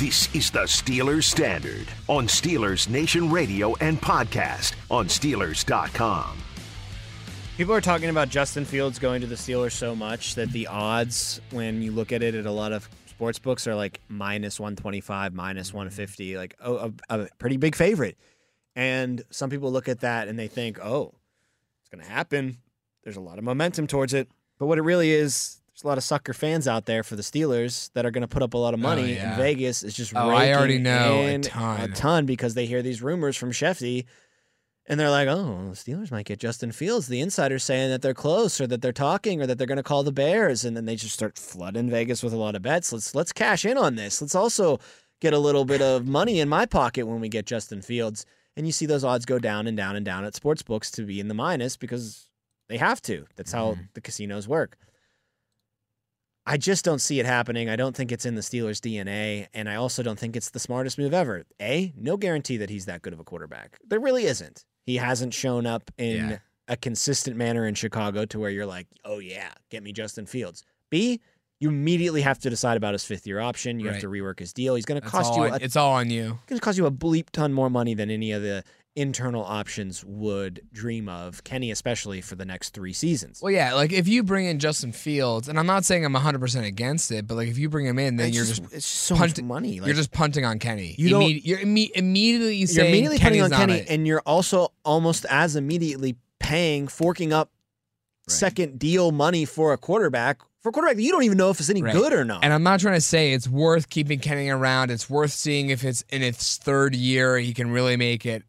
This is the Steelers Standard on Steelers Nation Radio and podcast on Steelers.com. People are talking about Justin Fields going to the Steelers so much that the odds, when you look at it at a lot of sports books, are like minus 125, minus mm-hmm. 150, like oh, a, a pretty big favorite. And some people look at that and they think, oh, it's going to happen. There's a lot of momentum towards it. But what it really is, there's a lot of sucker fans out there for the Steelers that are going to put up a lot of money. yeah. And Vegas is just Oh, I already know a ton. a ton because they hear these rumors from Shefty. And they're like, oh, the Steelers might get Justin Fields. The insider's saying that they're close or that they're talking or that they're going to call the Bears. And then they just start flooding Vegas with a lot of bets. Let's let's cash in on this. Let's also get a little bit of money in my pocket when we get Justin Fields. And you see those odds go down and down and down at sports books to be in the minus because they have to. That's how Mm-hmm. the casinos work. I just don't see it happening. I don't think it's in the Steelers' DNA, and I also don't think it's the smartest move ever. A, no guarantee that he's that good of a quarterback. There really isn't. He hasn't shown up in Yeah. a consistent manner in Chicago to where you're like, oh yeah, get me Justin Fields. B, you immediately have to decide about his fifth year option. You have to rework his deal. He's going to cost you on- a it's all on you. going to cost you a bleep ton more money than any of the internal options would dream of. Kenny, especially for the next three seasons. Well, yeah, like if you bring in Justin Fields, and I'm not saying I'm 100% against it, but like if you bring him in, then It's you're just, just, so punting- much money. Like, you're just punting on Kenny. You don't- you're imme- immediately you're saying immediately Kenny's putting on Kenny, it. and you're also almost as immediately paying, forking up second deal money for a quarterback for a quarterback that you don't even know if it's any Right. good or not. And I'm not trying to say it's worth keeping Kenny around. It's worth seeing if it's in its third year he can really make it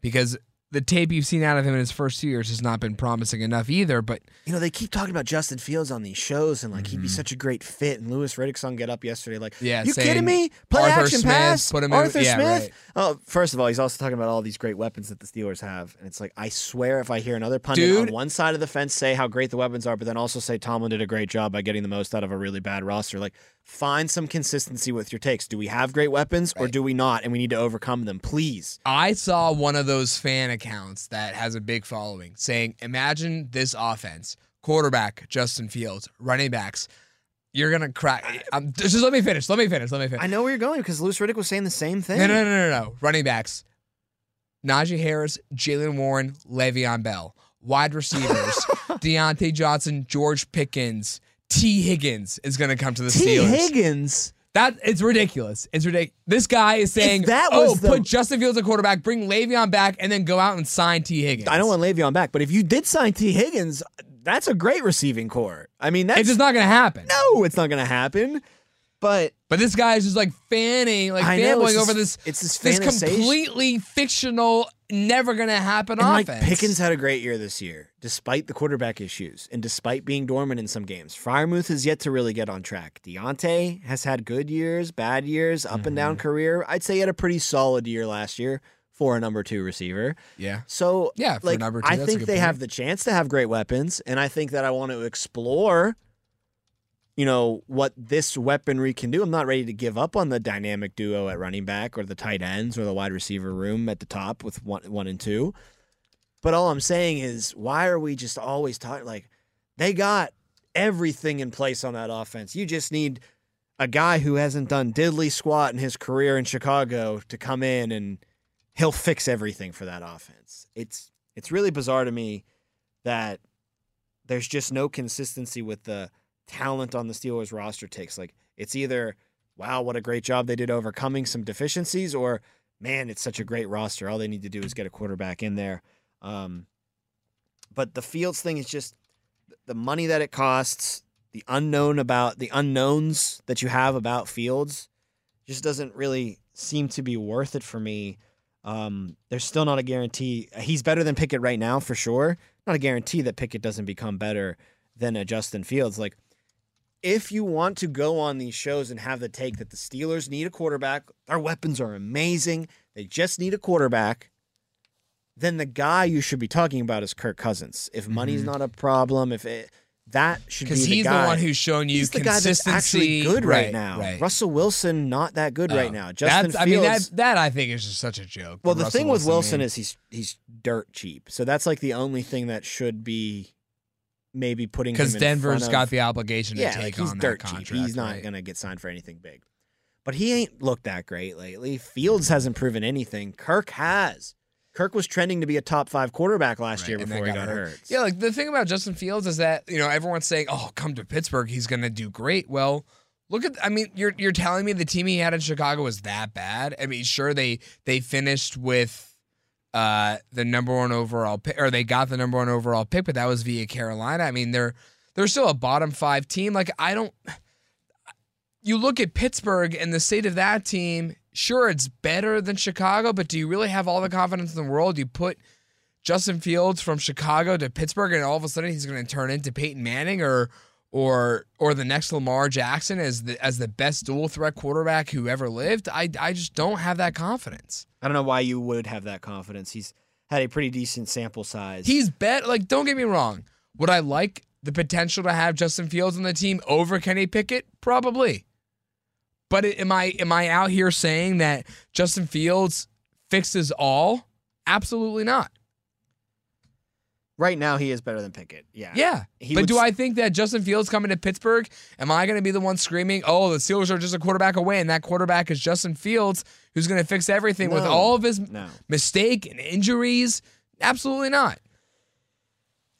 because the tape you've seen out of him in his first two years has not been promising enough either. But you know, they keep talking about Justin Fields on these shows and like he'd be such a great fit. And Louis Riddick's on Get Up yesterday, like, Mm-hmm. Yeah, you kidding me? Play Arthur action Smith, pass, put him in- Arthur yeah, Smith. right. Oh, first of all, he's also talking about all these great weapons that the Steelers have, and it's like I swear, if I hear another pundit Dude. on one side of the fence say how great the weapons are, but then also say Tomlin did a great job by getting the most out of a really bad roster, like find some consistency with your takes. Do we have great weapons or do we not? And we need to overcome them, please. I saw one of those fan accounts that has a big following saying, Imagine this offense quarterback, Justin Fields, running backs. You're to crack. Just let me finish. Let me finish. Let me finish. I know where you're going because Louis Riddick was saying the same thing. No, no, no, no, no. Running backs. Najee Harris, Jaylen Warren, Le'Veon Bell. Wide receivers, Diontae Johnson, George Pickens, Tee Higgins is to come to the T. Steelers. Higgins. That it's ridiculous. It's ridiculous. This guy is saying, that "Oh, the- put Justin Fields at quarterback, bring Le'Veon back, and then go out and sign Tee Higgins." I don't want Le'Veon back, but if you did sign Tee Higgins, that's a great receiving core. I mean, that's It's just not going to happen. no, it's not going to happen. But But this guy is just like fanning, like fanboying over this- this. it's this this completely fictional, never going to happen and like offense. Pickens had a great year this year, despite the quarterback issues and despite being dormant in some games. Freiermuth has yet to really get on track. Diontae has had good years, bad years, up and down mm-hmm. career. I'd say he had a pretty solid year last year for a number two receiver. yeah. So Yeah, for like number two, I think they point. have the chance to have great weapons, and I think that I want to explore, you know, what this weaponry can do. I'm not ready to give up on the dynamic duo at running back or the tight ends or the wide receiver room at the top with one one and two. But all I'm saying is, why are we just always talking like they got everything in place on that offense? You just need a guy who hasn't done diddly squat in his career in Chicago to come in and he'll fix everything for that offense. It's it's really bizarre to me that there's just no consistency with the talent on the Steelers roster takes. Like it's either wow, what a great job they did overcoming some deficiencies, or man, it's such a great roster. All they need to do is get a quarterback in there. Um, but the Fields thing is just the money that it costs, the unknown about the unknowns that you have about Fields, just doesn't really seem to be worth it for me. Um, there's still not a guarantee. He's better than Pickett right now for sure. not a guarantee that Pickett doesn't become better than a Justin Fields. Like, if you want to go on these shows and have the take that the Steelers need a quarterback, our weapons are amazing, they just need a quarterback, then the guy you should be talking about is Kirk Cousins. If mm-hmm. money's not a problem, if it, that should be Because the he's guy. the one who's shown you He's the guy that's consistency. actually good right, Right, now. right. Russell Wilson not that good right Oh, now. Justin that's, I mean, that that I think is just such a joke. well, the the thing with Wilson man. is he's he's dirt cheap. So that's like the only thing that should be maybe putting because Denver's front got the obligation to yeah, take like he's on dirt that contract. cheap. He's not right? gonna get signed for anything big. But he ain't looked that great lately. Fields hasn't proven anything. Kirk has. Kirk was trending to be a top five quarterback last Right, year before then he got hurt. Yeah, like the thing about Justin Fields is that you know everyone's saying, "Oh, come to Pittsburgh, he's to do great." Well, look at I mean, you're you're telling me the team he had in Chicago was that bad? I mean, sure they they finished with uh the number one overall pick, or they got the number one overall pick, but that was via Carolina. I mean, they're they're still a bottom five team. Like I don't. You look at Pittsburgh and the state of that team. Sure, it's better than Chicago, but do you really have all the confidence in the world? You put Justin Fields from Chicago to Pittsburgh, and all of a sudden he's going to turn into Peyton Manning or or or the next Lamar Jackson as the as the best dual threat quarterback who ever lived. I I just don't have that confidence. I don't know why you would have that confidence. He's had a pretty decent sample size. He's bet like don't get me wrong. Would I like the potential to have Justin Fields on the team over Kenny Pickett? Probably. But am I am I out here saying that Justin Fields fixes all? Absolutely not. Right now he is better than Pickett. Yeah. Yeah. He but do I think that Justin Fields coming to Pittsburgh, am I going to be the one screaming, oh, the Steelers are just a quarterback away, and that quarterback is Justin Fields, who's going to fix everything with all of his No. mistake and injuries? Absolutely not.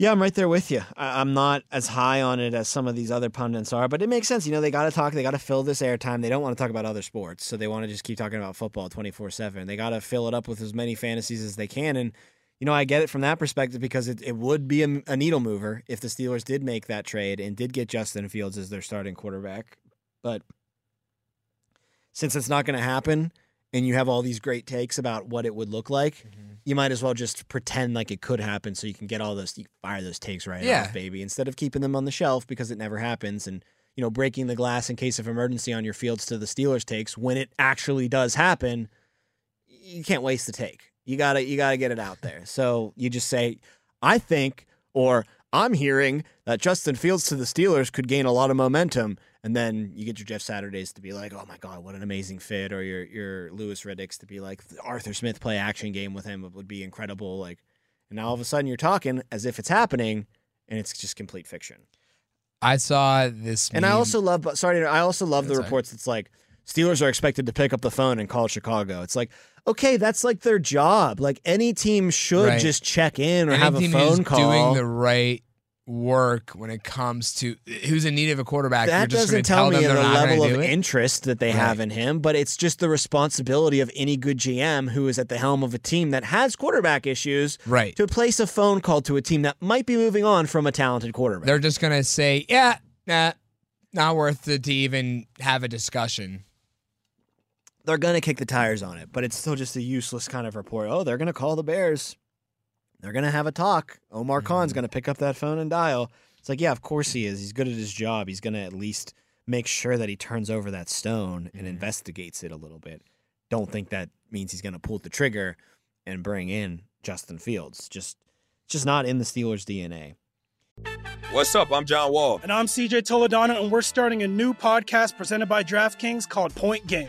Yeah, I'm right there with you. I, I'm not as high on it as some of these other pundits are, but it makes sense. You know, they got to talk, they got to fill this airtime. They don't want to talk about other sports, so they want to just keep talking about football 24 7. They got to fill it up with as many fantasies as they can. And, you know, I get it from that perspective because it, it would be a, a needle mover if the Steelers did make that trade and did get Justin Fields as their starting quarterback. But since it's not going to happen, and you have all these great takes about what it would look like, mm-hmm. you might as well just pretend like it could happen so you can get all those you fire those takes right Yeah. off, baby, instead of keeping them on the shelf because it never happens and you know breaking the glass in case of emergency on your fields to the Steelers takes when it actually does happen. You can't waste the take. You gotta you gotta get it out there. So you just say, I think, or I'm hearing that Justin Fields to the Steelers could gain a lot of momentum, and then you get your Jeff Saturdays to be like, "Oh my God, what an amazing fit!" Or your your Louis Riddicks to be like, "Arthur Smith play action game with him would be incredible." Like, and now all of a sudden you're talking as if it's happening, and it's just complete fiction. I saw this. And I also love, sorry, I also love the That's right. reports. It's like Steelers are expected to pick up the phone and call Chicago. It's like, okay, that's like their job. Like any team should Right. just check in or Any have a phone call. doing the right work when it comes to who's in need of a quarterback. that doesn't tell me them the they're not gonna level of interest that they have in him, but it's just the responsibility of any good GM who is at the helm of a team that has quarterback issues Right. to place a phone call to a team that might be moving on from a talented quarterback. They're just gonna say, yeah, nah, not worth it to even have a discussion. They're going to kick the tires on it, but it's still just a useless kind of report. Oh, they're going to call the Bears. They're going to have a talk. Omar Khan's mm-hmm. going to pick up that phone and dial. It's like, yeah, of course he is. He's good at his job. He's going to at least make sure that he turns over that stone and mm-hmm. investigates it a little bit. Don't think that means he's going to pull the trigger and bring in Justin Fields. Just just not in the Steelers DNA. What's up? I'm John Wall. And I'm CJ Toledano, and we're starting a new podcast presented by DraftKings called Point Game.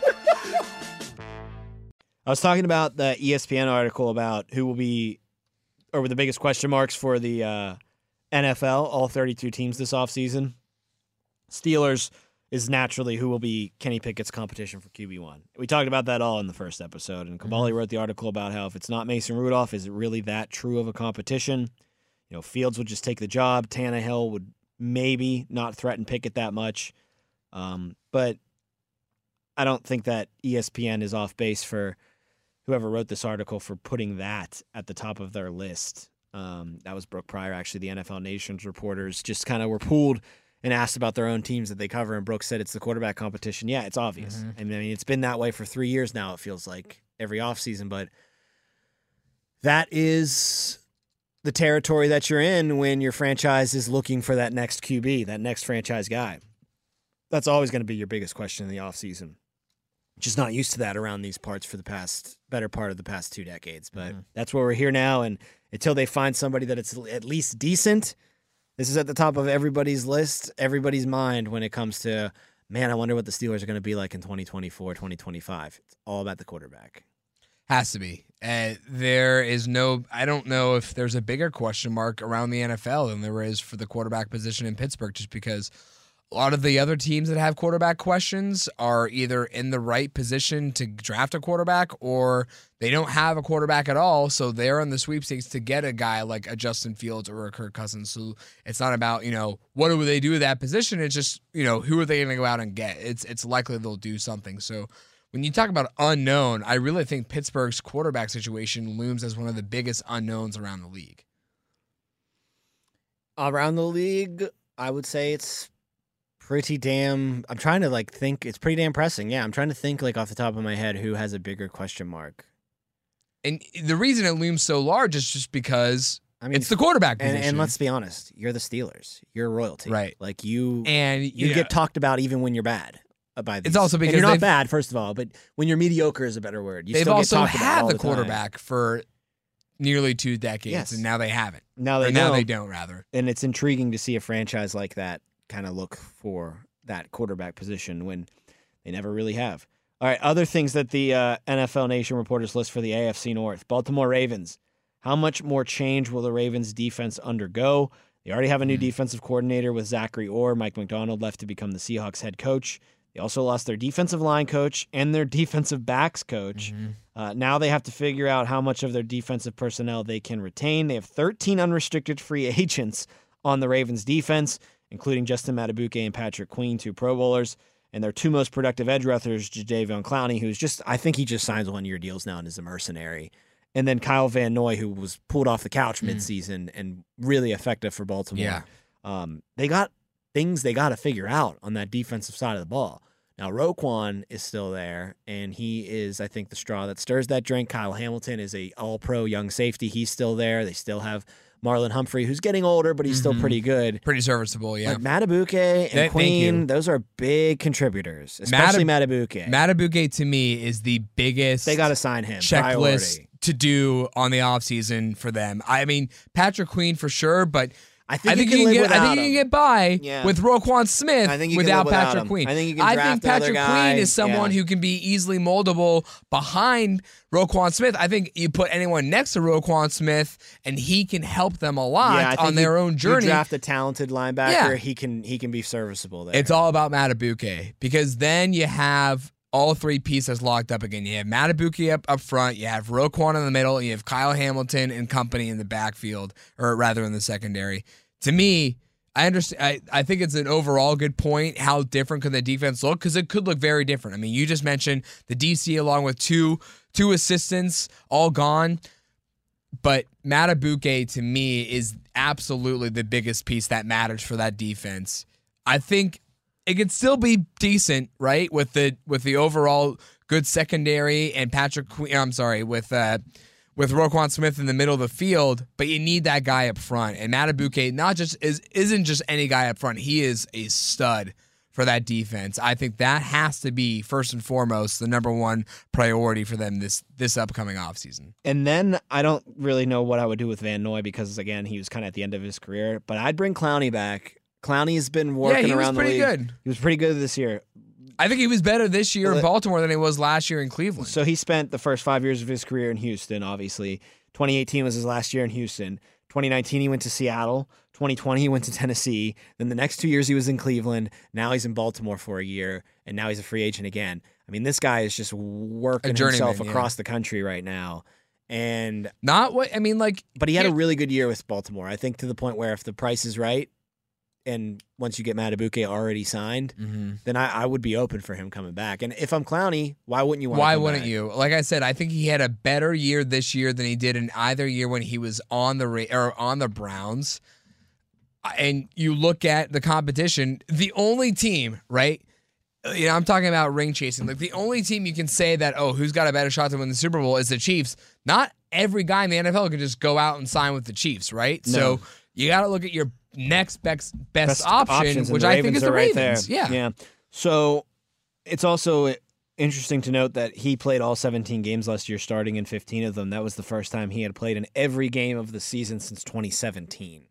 I was talking about the ESPN article about who will be, or the biggest question marks for the uh, NFL, all 32 teams this offseason. Steelers is naturally who will be Kenny Pickett's competition for QB1. We talked about that all in the first episode, and Kaboly wrote the article about how if it's not Mason Rudolph, is it really that true of a competition? You know, Fields would just take the job. Tannehill would maybe not threaten Pickett that much. Um, but I don't think that ESPN is off base for whoever wrote this article for putting that at the top of their list. Um, that was Brooke Pryor, actually, the NFL Nations reporters just kind of were pulled and asked about their own teams that they cover. And Brooke said it's the quarterback competition. Yeah, it's obvious. I mean, it's been that way for three years now, it feels like every offseason. But that is the territory that you're in when your franchise is looking for that next QB, that next franchise guy. That's always going to be your biggest question in the offseason just not used to that around these parts for the past better part of the past two decades. But that's where we're here now, and until they find somebody that it's at least decent, this is at the top of everybody's list, everybody's mind when it comes to man. I wonder what the Steelers are going to be like in 2024, 2025. It's all about the quarterback. Has to be. Uh, there is no. I don't know if there's a bigger question mark around the NFL than there is for the quarterback position in Pittsburgh, just because a lot of the other teams that have quarterback questions are either in the right position to draft a quarterback or they don't have a quarterback at all. So they're in the sweepstakes to get a guy like a Justin Fields or a Kirk Cousins. So it's not about, you know, what do they do with that position? It's just, you know, who are they going to go out and get? It's it's likely they'll do something. So when you talk about unknown, I really think Pittsburgh's quarterback situation looms as one of the biggest unknowns around the league. Around the league, I would say it's pretty damn. I'm trying to like think. It's pretty damn pressing. Yeah, I'm trying to think like off the top of my head who has a bigger question mark. And the reason it looms so large is just because I mean, it's the quarterback and, position. and let's be honest, you're the Steelers. You're royalty, Right. Like you, and you yeah, get talked about even when you're bad. By these. also and because you're not bad, first of all, but when you're mediocre is a better word. You they've still also get talked about had the the quarterback for nearly two decades, Yes. and now they haven't. Now they now they don't. Rather, and it's intriguing to see a franchise like that kind of look for that quarterback position when they never really have. All right, other things that the uh, NFL Nation reporters list for the AFC North: Baltimore Ravens. How much more change will the Ravens defense undergo? They already have a new defensive coordinator with Zachary Orr. Mike Macdonald left to become the Seahawks head coach. They also lost their defensive line coach and their defensive backs coach. Uh, now they have to figure out how much of their defensive personnel they can retain. They have 13 unrestricted free agents on the Ravens defense, including Justin Madubuike and Patrick Queen, two Pro Bowlers. And their two most productive edge rushers, Jadeveon Clowney, who's just, I think he just signs one year deals now and is a mercenary. And then Kyle Van Noy, who was pulled off the couch midseason and really effective for Baltimore. Yeah. Um, they got things they got to figure out on that defensive side of the ball. Now Roquan is still there, and he is, I think, the straw that stirs that drink. Kyle Hamilton is a All-Pro young safety. He's still there. They still have Marlon Humphrey, who's getting older, but he's still Mhm. pretty good. pretty serviceable. Yeah, But Madubuike and Th- Queen, those are big contributors, especially Madubuike. Madubuike to me is the biggest. they got to sign him. checklist Priority. to do on the offseason for them. I mean, Patrick Queen for sure, but I think, I think you you can, can get. I without think you can get by Yeah. with Roquan Smith I think without without Patrick him. Queen. I think you can I think Patrick guy. Queen is someone Yeah. who can be easily moldable behind Roquan Smith. I think you put anyone next to Roquan Smith, and he can help them a lot yeah, on their you- own you journey. draft a talented linebacker. Yeah. He can he can be serviceable there. It's all about Madubuike because then you have all three pieces locked up again. You have Madubuike up, up front, you have Roquan in the middle, and you have Kyle Hamilton and company in the backfield, or rather in the secondary. To me, I understand. I, I think it's an overall good point. How different could the defense look? Because it could look very different. I mean, you just mentioned the DC along with two two assistants all gone. But Madubuike to me is absolutely the biggest piece that matters for that defense. I think it could still be decent, right? With the with the overall good secondary and Patrick. I'm sorry, with uh, with Roquan Smith in the middle of the field, but you need that guy up front. And Madubuike not just is isn't just any guy up front. He is a stud for that defense. I think that has to be first and foremost the number one priority for them this this upcoming offseason. And then I don't really know what I would do with Van Noy because again he was kind of at the end of his career. But I'd bring Clowney back. Clowney has been working yeah, he was around pretty the league. good. He was pretty good this year. I think he was better this year in Baltimore than he was last year in Cleveland. So he spent the first five years of his career in Houston. Obviously, 2018 was his last year in Houston. 2019 he went to Seattle. 2020 he went to Tennessee. Then the next two years he was in Cleveland. Now he's in Baltimore for a year, and now he's a free agent again. I mean, this guy is just working himself yeah. across the country right now. And Not what I mean, like but he had a really good year with Baltimore. I think to the point where if the price is right, and once you get Madubuike already signed, mm-hmm. then I, I would be open for him coming back. And if I'm Clowney, why wouldn't you? Want Why wouldn't back? you? Like I said, I think he had a better year this year than he did in either year when he was on the or on the Browns. And you look at the competition, the only team, right? Uh, You know, I'm talking about ring chasing. Like the only team you can say that, oh, who's got a better shot to win the Super Bowl is the Chiefs. Not every guy in the NFL can just go out and sign with the Chiefs, right? No. So you got to look at your next best, best, Best option, which I think is the right Ravens. there. Yeah. yeah. So it's also interesting to note that he played all 17 games last year, starting in 15 of them. That was the first time he had played in every game of the season since 2017.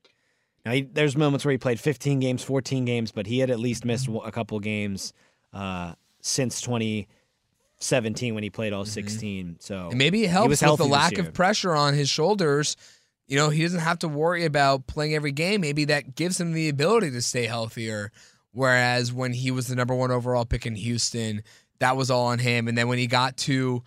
Now, he, there's moments where he played 15 games, 14 games, but he had at least missed Mm-hmm. a couple games uh, since 2017 when he played all Mm-hmm. 16. So And maybe it he helps was with the lack of pressure on his shoulders. You know, he doesn't have to worry about playing every game. Maybe that gives him the ability to stay healthier. Whereas when he was the number one overall pick in Houston, that was all on him. And then when he got to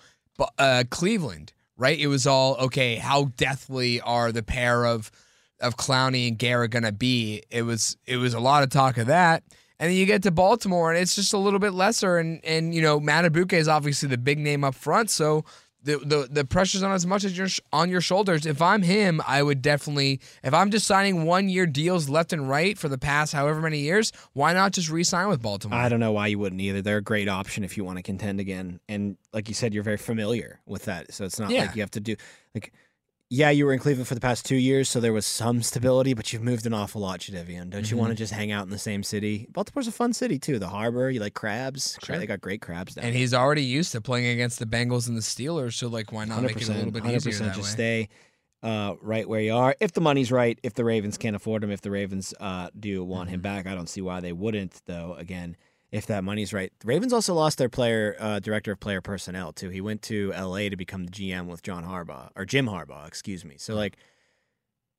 uh, Cleveland, right, it was all okay. How deathly are the pair of of Clowney and Garrett gonna be? It was it was a lot of talk of that. And then you get to Baltimore, and it's just a little bit lesser. And and you know, Madubuike is obviously the big name up front, so the the the pressure's not as much as your on your shoulders. If I'm him, I would definitely. If I'm just signing one year deals left and right for the past however many years, why not just re-sign with Baltimore? I don't know why you wouldn't either. They're a great option if you want to contend again. And like you said, you're very familiar with that. So it's not Yeah. like you have to do like yeah, you were in Cleveland for the past two years, so there was some stability, but you've moved an awful lot, Shadavian. Don't you want Mm-hmm. to just hang out in the same city? Baltimore's a fun city too. The harbor, you like crabs. Sure. They got great crabs down and he's already used to playing against the Bengals and the Steelers, so like, why not make it a little bit easier that just way? stay uh, right where you are. If the money's right, if the Ravens can't afford him, if the Ravens uh, do want Mm-hmm. him back, I don't see why they wouldn't. Though again, if that money's right, the Ravens also lost their player uh, director of player personnel too. He went to L.A. to become the GM with John Harbaugh or Jim Harbaugh, excuse me. So like,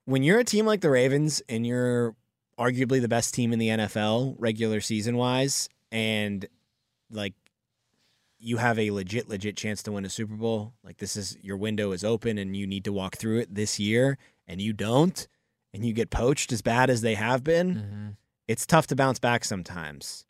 when you're a team like the Ravens and you're arguably the best team in the NFL regular season wise, and like you have a legit, legit chance to win a Super Bowl. Like this is your window is open and you need to walk through it this year, and you don't, and you get poached as bad as they have been. Mm-hmm. It's tough to bounce back sometimes.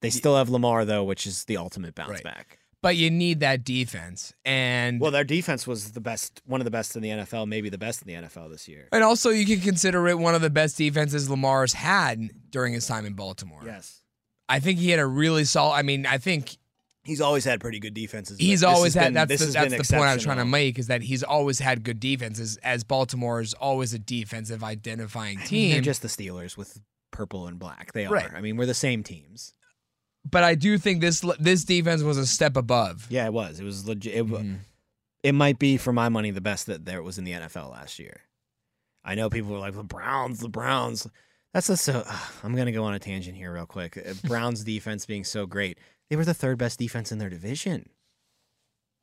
They still have Lamar though, which is the ultimate bounce Right. back. But you need that defense, and Well, their defense was the best, one of the best in the NFL, maybe the best in the NFL this year. and also you can consider it one of the best defenses Lamar's had during his time in Baltimore. Yes, I think he had a really solid. I mean, I think he's always had pretty good defenses. he's always had. been- that's this the, has the point I was trying to make is that he's always had good defenses. As Baltimore is always a defensive identifying I mean, team. They're just the Steelers with purple and black. They are. Right. I mean, we're the same teams. But I do think this this defense was a step above. Yeah, it was. It was legit. It, Mhm. it might be, for my money, the best that there was in the NFL last year. I know people were like the Browns, the Browns. That's just so. I'm gonna go on a tangent here real quick. Uh, Browns defense being so great, they were the third best defense in their division.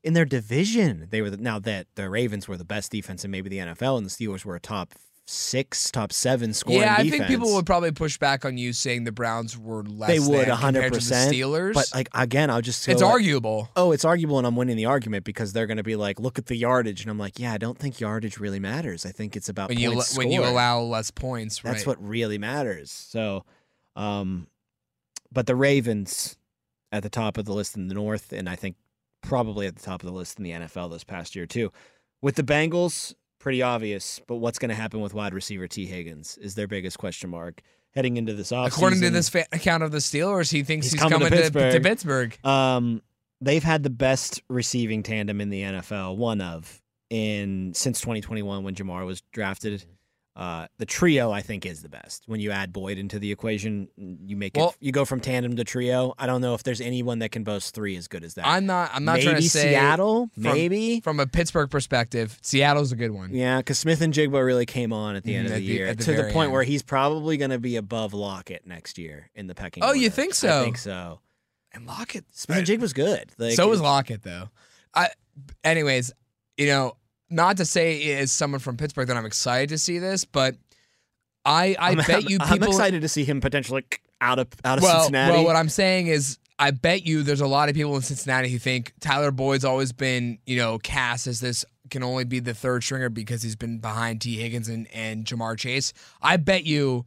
In their division, they were the, now that the Ravens were the best defense in maybe the NFL, and the Steelers were a top six, top seven scoring. Yeah, I defense. think people would probably push back on you saying the Browns were less. They would hundred to the percent. Steelers, But like again, I'll just. it's like, arguable. oh, it's arguable and I'm winning the argument because they're going to be like, look at the yardage. And I'm like, yeah, I don't think yardage really matters. I think it's about When you points when you allow less points, right? That's what really matters. So, um, but the Ravens at the top of the list in the North, and I think probably at the top of the list in the NFL this past year too. With the Bengals, pretty obvious. But what's going to happen with wide receiver Tee Higgins is their biggest question mark heading into this offseason. According to this fa- account of the Steelers, he thinks He's he's, coming to coming, to, Pittsburgh. to Pittsburgh. Um, they've had the best receiving tandem in the NFL, one of in since 2021 when Ja'Marr was drafted. Uh, the trio, I think, is the best. When you add Boyd into the equation, you make Well- it. You go from tandem to trio. I don't know if there's anyone that can boast three as good as that. I'm not. I'm not maybe trying to say Seattle, from- maybe. from a Pittsburgh perspective, Seattle's a good one. Yeah, because Smith-Njigba really came on at the end Mhm, of the the- year the to the point end. where he's probably going to be above Lockett next year in the pecking. Oh, you order. think I so? think so. And Lockett. Smith-Njigba's good. Like, so was Lockett though. I, anyways, you know, not to say as someone from Pittsburgh that I'm excited to see this, but I I I'm, bet you people I'm excited to see him potentially out of out of well, Cincinnati. Well, what I'm saying is, I bet you there's a lot of people in Cincinnati who think Tyler Boyd's always been, you know, cast as this can only be the third stringer because he's been behind Tee Higgins and, and Ja'Marr Chase. I bet you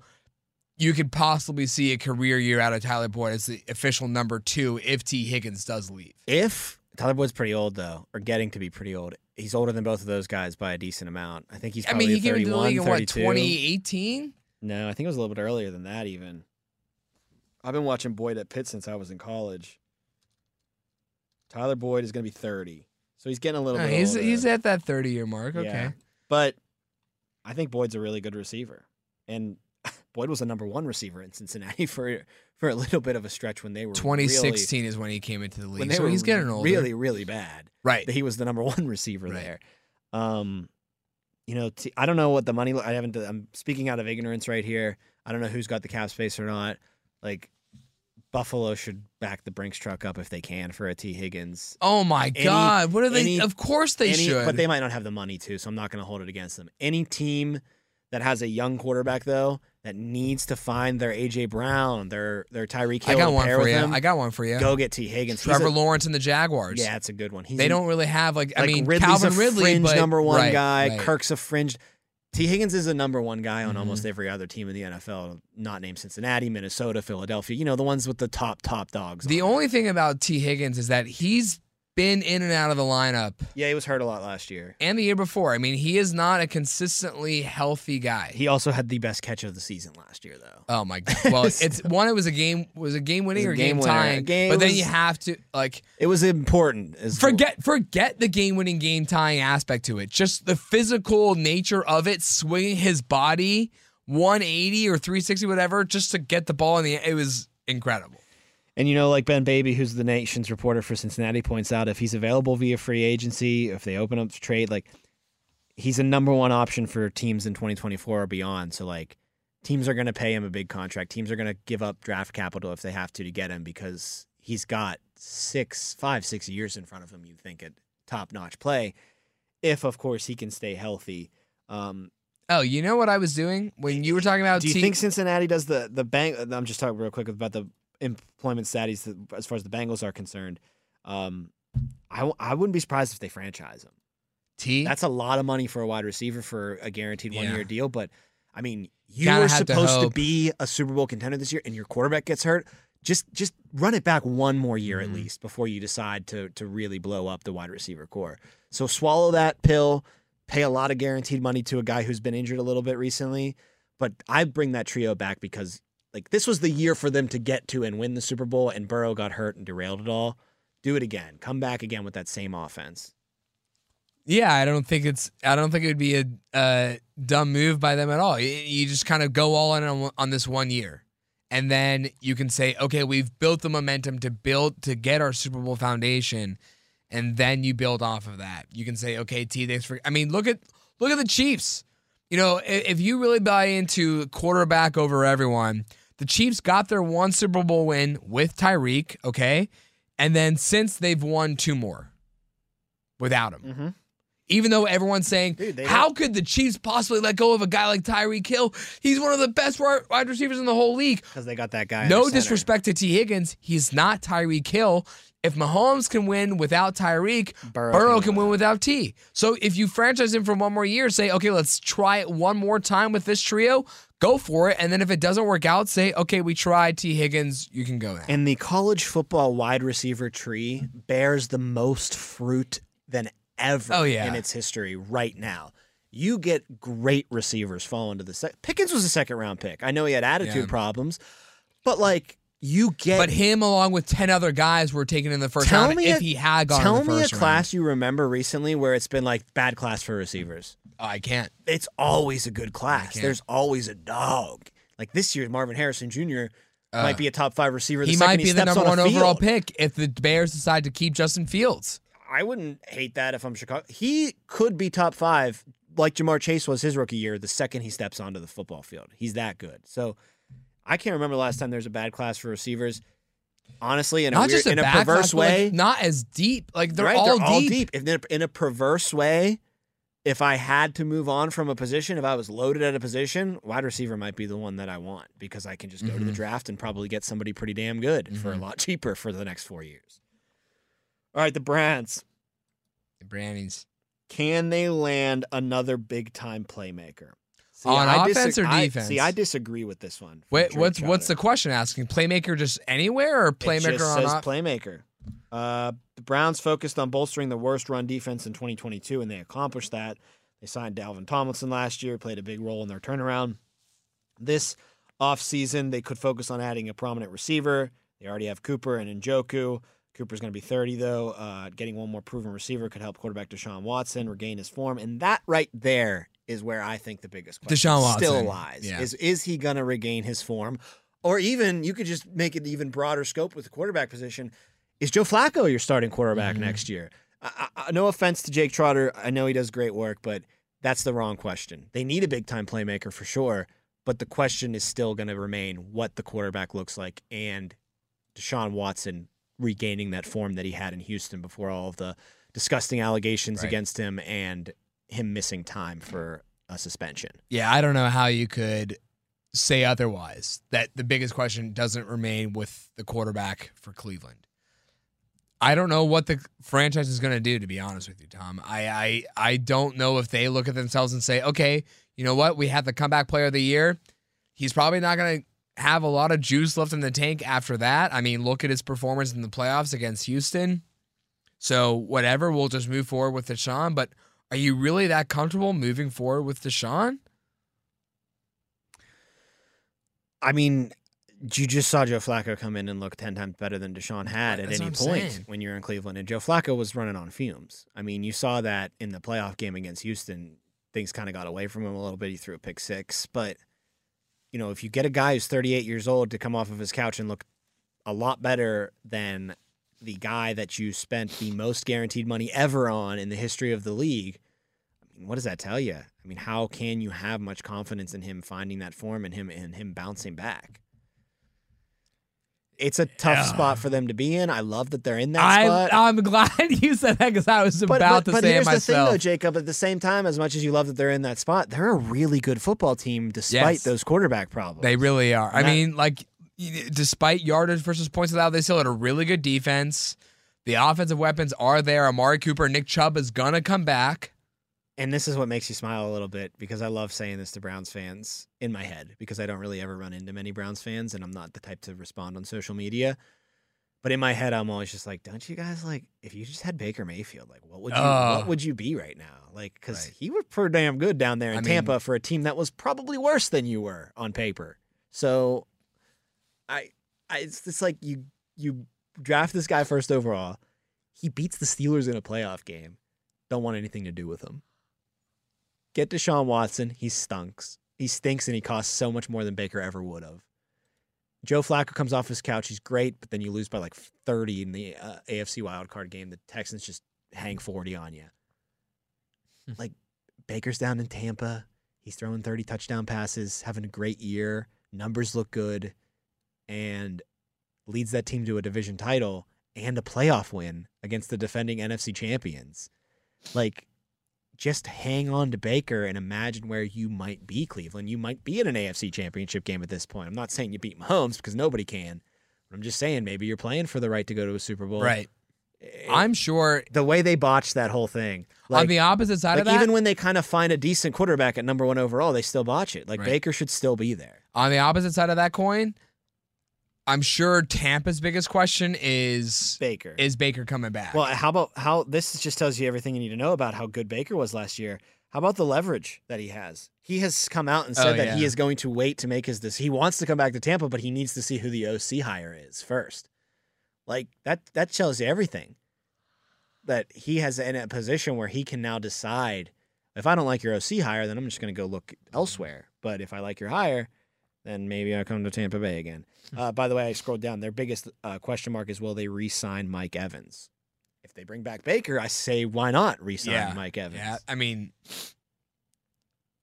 you could possibly see a career year out of Tyler Boyd as the official number two if Tee Higgins does leave. if Tyler Boyd's pretty old though, or getting to be pretty old. He's older than both of those guys by a decent amount. I think he's. I Probably mean, he came into the 31, league in what 32. 2018. No, I think it was a little bit earlier than that even. I've been watching Boyd at Pitt since I was in college. Tyler Boyd is going to be 30. So he's getting a little Uh, bit he's older. he's at that 30 year mark. Okay. Yeah. But I think Boyd's a really good receiver. And Boyd was a number 1 receiver in Cincinnati for for a little bit of a stretch when they were 2016 is when he came into the league. so he's getting older. really really bad. right. that he was the number one receiver Right. there. Um, you know, t- I don't know what the money. I haven't. I'm speaking out of ignorance right here. I don't know who's got the cap space or not. Like Buffalo should back the Brinks truck up if they can for a Tee Higgins. Oh my Any- God! What are they? any- of course they Any- should. but they might not have the money to. So I'm not going to hold it against them. Any team that has a young quarterback though that needs to find their AJ Brown, their their Tyreek I got one for you. him, I got one for you. go get Tee Higgins. Trevor a- Lawrence and the Jaguars. Yeah, it's a good one. He's they a- don't really have like. I mean, Ridley's Calvin a Ridley, fringe but, number one right, guy. right. Kirk's a fringe. Tee Higgins is a number one guy on Mhm. almost every other team in the NFL, not named Cincinnati, Minnesota, Philadelphia. You know the ones with the top top dogs. The on. only thing about Tee Higgins is that he's been in and out of the lineup, yeah, he was hurt a lot last year. and the year before. I mean, he is not a consistently healthy guy. He also had the best catch of the season last year, though. Oh my god! Well, it's one. It was a game. Was a game winning or game game tying? Game but then was- you have to like It was important. As forget forget the game winning game tying aspect to it. Just the physical nature of it, swinging his body 180 or 360, whatever, just to get the ball in the. It was incredible. And you know, like Ben Baby, who's the nation's reporter for Cincinnati, points out, if he's available via free agency, if they open up to trade, like he's a number one option for teams in 2024 or beyond. So like teams are going to pay him a big contract. Teams are going to give up draft capital if they have to to get him because he's got six, five, six years in front of him. You'd think at top notch play, if of course he can stay healthy. Um, Oh, you know what I was doing when you were talking about? do you T- think Cincinnati does the the bank? I'm just talking real quick about the employment status as far as the Bengals are concerned. Um, I I wouldn't be surprised if they franchise him. T? That's a lot of money for a wide receiver for a guaranteed one Yeah. year deal. But I mean, you Kinda were have to supposed to, be a Super Bowl contender this year, and your quarterback gets hurt. Just just run it back one more year Mm-hmm. at least before you decide to to really blow up the wide receiver core. So swallow that pill. Pay a lot of guaranteed money to a guy who's been injured a little bit recently. But I bring that trio back because like this was the year for them to get to and win the Super Bowl, and Burrow got hurt and derailed it all. Do it again. Come back again with that same offense. Yeah, I don't think it's. I don't think it would be a, a dumb move by them at all. You, just kind of go all in on, on this one year, and then you can say, okay, we've built the momentum to build to get our Super Bowl foundation, and then you build off of that. You can say, okay, T, thanks for. I mean, look at look at the Chiefs. You know, if you really buy into quarterback over everyone, the Chiefs got their one Super Bowl win with Tyreek, okay, and then since they've won two more without him Mm-hmm. even though everyone's saying, Dude, how don't- could the Chiefs possibly let go of a guy like Tyreek Hill? He's one of the best wide receivers in the whole league. Because they got that guy. No disrespect to Tee Higgins, he's not Tyreek Hill. If Mahomes can win without Tyreek, Burrow Burrow, can win without T. So if you franchise him for one more year, say, okay, let's try it one more time with this trio, go for it. And then if it doesn't work out, say, okay, we tried Tee Higgins, you can go now. And the college football wide receiver tree bears the most fruit than ever Oh, yeah. in its history right now. You get great receivers fall into the sec- Pickens was a second round pick. I know he had attitude Yeah. problems, but like you get but him, along with 10 other guys, were taken in the first Tell round me if a- he had gone Tell the me a round. class you remember recently where it's been like bad class for receivers. I can't. it's always a good class. There's always a dog. Like this year, Marvin Harrison Jr. Uh, might be a top five receiver. The He might be the steps number on one overall pick if the Bears decide to keep Justin Fields. I wouldn't hate that if I'm Chicago. He could be top five, like Ja'Marr Chase was his rookie year. The second he steps onto the football field, he's that good. So I can't remember the last time there was a bad class for receivers. Honestly, in a, Not weird, a in a perverse class, but, like, way, not as deep. Like they're, right? all, they're all deep. deep. If in a, perverse way, if I had to move on from a position, if I was loaded at a position, wide receiver might be the one that I want because I can just go to the Mhm. draft and probably get somebody pretty damn good for a Mhm. lot cheaper for the next four years. All right, the Browns. The Brownies. Can they land another big time playmaker? See, On I offense or I- defense? see, I disagree with this one. Wait, Drake what's what's the question asking? Playmaker just anywhere or It playmaker just on says playmaker. Uh, the Browns focused on bolstering the worst run defense in 2022, and they accomplished that. They signed Dalvin Tomlinson last year, played a big role in their turnaround. This offseason, they could focus on adding a prominent receiver. They already have Cooper and Njoku. Cooper's going to be 30, though. Uh, getting one more proven receiver could help quarterback Deshaun Watson regain his form. And that right there is where I think the biggest question Deshaun Watson, still lies. yeah. Is, is he going to regain his form? Or even, you could just make it even broader scope with the quarterback position. Is Joe Flacco your starting quarterback Mhm. next year? I, I, no offense to Jake Trotter. I know he does great work, but that's the wrong question. They need a big time playmaker for sure, but the question is still going to remain what the quarterback looks like and Deshaun Watson regaining that form that he had in Houston before all of the disgusting allegations Right. against him and him missing time for a suspension. Yeah, I don't know how you could say otherwise. That the biggest question doesn't remain with the quarterback for Cleveland. I don't know what the franchise is going to do. To be honest with you, Tom, I, I I don't know if they look at themselves and say, okay, you know what, we had the comeback player of the year. He's probably not going to have a lot of juice left in the tank after that. I mean, look at his performance in the playoffs against Houston. So whatever, we'll just move forward with Deshaun. But are you really that comfortable moving forward with Deshaun? I mean, you just saw Joe Flacco come in and look 10 times better than Deshaun had at That's any point saying. when you're in Cleveland. And Joe Flacco was running on fumes. I mean, you saw that in the playoff game against Houston. Things kind of got away from him a little bit. He threw a pick six. But, you know, if you get a guy who's 38 years old to come off of his couch and look a lot better than the guy that you spent the most guaranteed money ever on in the history of the league, I mean, what does that tell you? I mean, how can you have much confidence in him finding that form and him and him bouncing back? It's a tough Yeah. spot for them to be in. I love that they're in that I'm, spot. I'm glad you said that because I was but about but, to but say it here's the thing, myself. though, Jacob. At the same time, as much as you love that they're in that spot, they're a really good football team despite Yes. those quarterback problems. they really are. I that- mean, like, despite yardage versus points allowed, they still had a really good defense. The offensive weapons are there. Amari Cooper, Nick Chubb is gonna come back. And this is what makes you smile a little bit because I love saying this to Browns fans in my head because I don't really ever run into many Browns fans and I'm not the type to respond on social media. But in my head, I'm always just like, don't you guys like if you just had Baker Mayfield, like what would you Oh. what would you be right now? Like because Right. he was pretty damn good down there in I mean- Tampa for a team that was probably worse than you were on paper. So I, I it's just like you you draft this guy first overall. He beats the Steelers in a playoff game. Don't want anything to do with him. Get Deshaun Watson. He stunks. He stinks and he costs so much more than Baker ever would have. Joe Flacco comes off his couch. He's great, but then you lose by like 30 in the uh, AFC wildcard game. The Texans just hang 40 on you. like Baker's down in Tampa. He's throwing 30 touchdown passes, having a great year. Numbers look good, and leads that team to a division title and a playoff win against the defending NFC champions. Like, just hang on to Baker and imagine where you might be, Cleveland. You might be in an AFC championship game at this point. I'm not saying you beat Mahomes because nobody can. But I'm just saying maybe you're playing for the right to go to a Super Bowl. Right. Eh, I'm sure the way they botched that whole thing. Like, on the opposite side like of that, even when they kind of find a decent quarterback at number one overall, they still botch it. Like Right. Baker should still be there. on the opposite side of that coin, I'm sure Tampa's biggest question is Baker. is Baker coming back? Well, how about how this just tells you everything you need to know about how good Baker was last year. How about the leverage that he has? He has come out and oh, said Oh, that he is going to wait to make his this. He wants to come back to Tampa, but he needs to see who the OC hire is first. Like that that tells you everything. That he has in a position where he can now decide If I don't like your OC hire, then I'm just going to go look elsewhere. But if I like your hire, then maybe I'll come to Tampa Bay again. Uh, by the way, I scrolled down. Their biggest uh, question mark is will they re-sign Mike Evans? If they bring back Baker, I say why not re-sign Yeah. Mike Evans? Yeah, I mean,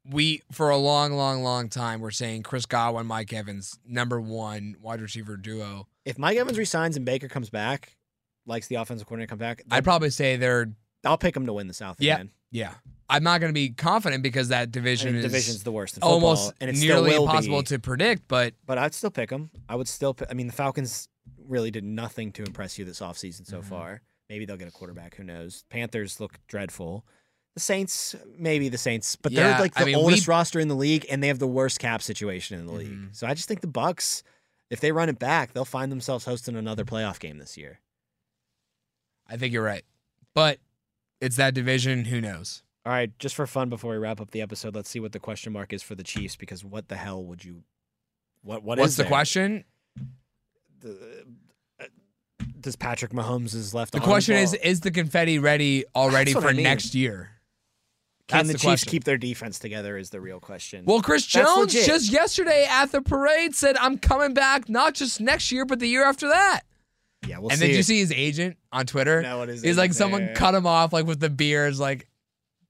we for a long, long, long time we're saying Chris Godwin, Mike Evans, number one wide receiver duo. If Mike Evans resigns and Baker comes back, likes the offensive coordinator come back, I'd probably say they're I'll pick them to win the South Yeah. again. yeah. I'm not going to be confident because that I division mean, is division's the worst in football, almost and it's nearly impossible be. to predict. But But I'd still pick them. I would still. Pick, I mean, the Falcons really did nothing to impress you this offseason so Mhm. far. Maybe they'll get a quarterback. Who knows? Panthers look dreadful. The Saints, maybe the Saints, but Yeah, they're like the I mean, oldest we- roster in the league, and they have the worst cap situation in the league. Mhm. So I just think the Bucks, if they run it back, they'll find themselves hosting another playoff game this year. I think you're right. But it's that division. Who knows? All right, just for fun, before we wrap up the episode, let's see what the question mark is for the Chiefs. Because what the hell would you? What what What's is the there? question? The- uh, does Patrick Mahomes is left? The question is: Is the confetti ready already That's what for I mean. next year? Can That's the, the Chiefs question. keep their defense together? Is the real question. Well, Chris That's Jones legit. just yesterday at the parade said, "I'm coming back not just next year, but the year after that." yeah, we'll and see. then did you see his agent on Twitter? No, it is He's like, someone cut him off like with the beers, like,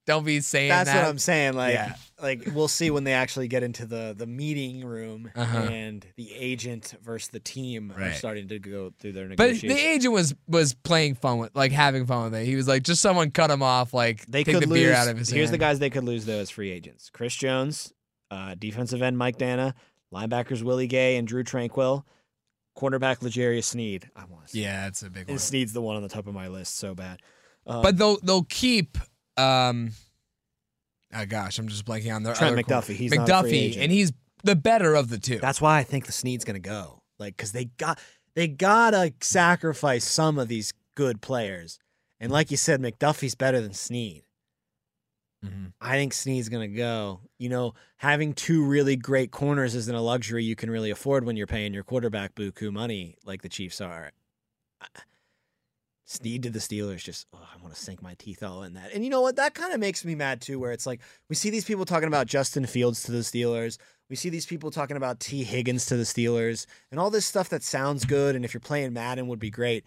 don't be saying That's that. what I'm saying. Like, Yeah. like we'll see when they actually get into the the meeting room Uh-huh. and the agent versus the team are starting to go through their But the agent was was playing fun with, like having fun with it. He was like, just someone cut him off, like they take could the lose. beer out of his here's the guys they could lose though as free agents: Chris Jones, uh, defensive end Mike Danna, linebackers Willie Gay and Drue Tranquill, quarterback L'Jarius Sneed. I want Yeah, it's a big one. and Sneed's the one on the top of my list. So bad. Um, But they'll they'll keep. Um Oh gosh, I'm just blanking on their Trent other corner. McDuffie, he's not a free McDuffie, and he's the better of the two. That's why I think the Sneed's gonna go. Like, cause they got they gotta sacrifice some of these good players. And like you said, McDuffie's better than Sneed. Mhm. I think Sneed's gonna go. You know, having two really great corners isn't a luxury you can really afford when you're paying your quarterback buku money like the Chiefs are. Sneed to the Steelers, just oh, I want to sink my teeth all in that. And you know what? That kind of makes me mad too. Where it's like we see these people talking about Justin Fields to the Steelers. We see these people talking about Tee Higgins to the Steelers, and all this stuff that sounds good. And if you're playing Madden, would be great.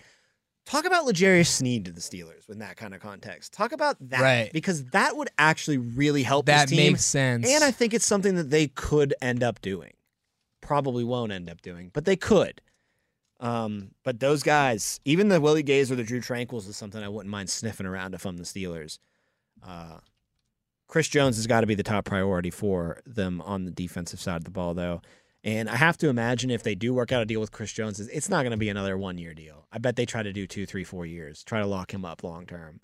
Talk about L'Jarius Sneed to the Steelers in that kind of context. Talk about that Right. because that would actually really help that this team. makes sense. And I think it's something that they could end up doing. Probably won't end up doing, but they could. Um, but those guys, even the Willie Gays or the Drue Tranquills, is something I wouldn't mind sniffing around if I'm the Steelers. Uh, Chris Jones has got to be the top priority for them on the defensive side of the ball, though. And I have to imagine if they do work out a deal with Chris Jones, it's- not going to be another one year deal. I bet they try to do two, three, four years, try to lock him up long term.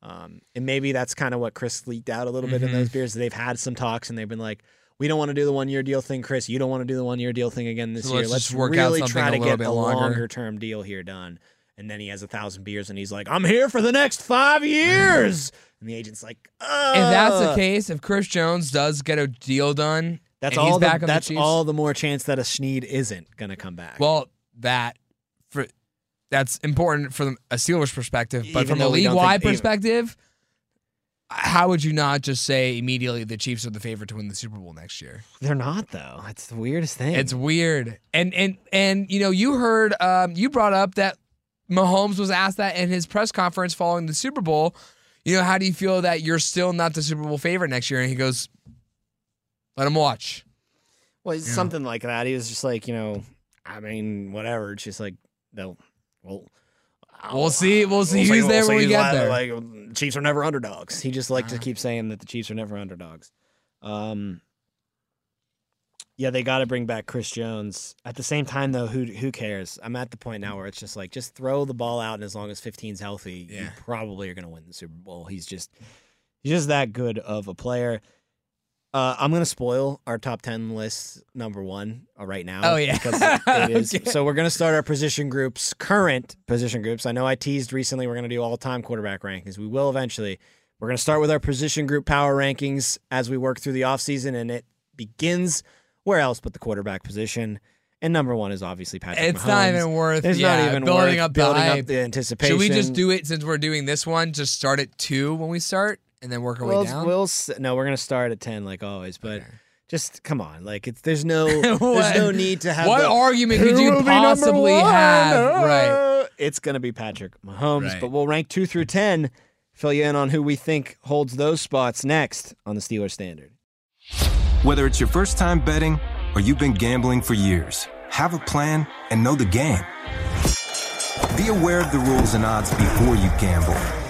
Um, and maybe that's kind of what Chris leaked out a little bit in Mhm. those beers. They've had some talks and they've been like, we don't want to do the one year deal thing, Chris. You don't want to do the one year deal thing again this So year. let's Let's work really try to get a longer." longer term deal here done. And then he has a thousand beers and he's like, I'm here for the next five years. And the agent's like, if that's the uh. case, if Chris Jones does get a deal done, that's all the, back on the all the more chance that a Sneed isn't gonna come back. well, that for that's important from a Steelers perspective, but Even from a though we don't league wide perspective, how would you not just say immediately the Chiefs are the favorite to win the Super Bowl next year? they're not though. It's the weirdest thing. It's weird. And and and you know, you heard um you brought up that Mahomes was asked that in his press conference following the Super Bowl. You know, how do you feel that you're still not the Super Bowl favorite next year? And he goes, Let him watch. Well, it's Yeah. something like that. He was just like, you know, I mean, whatever. It's just like, no, well, We'll see. We'll see we'll who's there we'll when we get there. Like, Chiefs are never underdogs. He just liked to keep saying that the Chiefs are never underdogs. Um, yeah, they got to bring back Chris Jones. At the same time, though, who who cares? I'm at the point now where it's just like, just throw the ball out, and as long as 15's healthy, you probably are going to win the Super Bowl. He's just he's just that good of a player. Uh, I'm gonna spoil our top ten list number one uh, right now. Oh, yeah. because it is. Okay. So we're gonna start our position groups, current position groups. I know I teased recently we're gonna do all time quarterback rankings. We will eventually. We're gonna start with our position group power rankings as we work through the offseason, and it begins where else but the quarterback position. And number one is obviously Patrick. It's not even worth It's yeah, not even building worth up building hype. up the anticipation. Should we just do it since we're doing this one? Just start at two when we start? And then work our We'll, way down. we'll s- no, we're gonna start at ten like always, but Okay. just come on, like it's there's no there's no need to have what the, argument could you will be number possibly have? Right. Uh, It's gonna be Patrick Mahomes, Right. but we'll rank two through ten. Fill you in on who we think holds those spots next on the Steelers standard. Whether it's your first time betting or you've been gambling for years, have a plan and know the game. Be aware of the rules and odds before you gamble.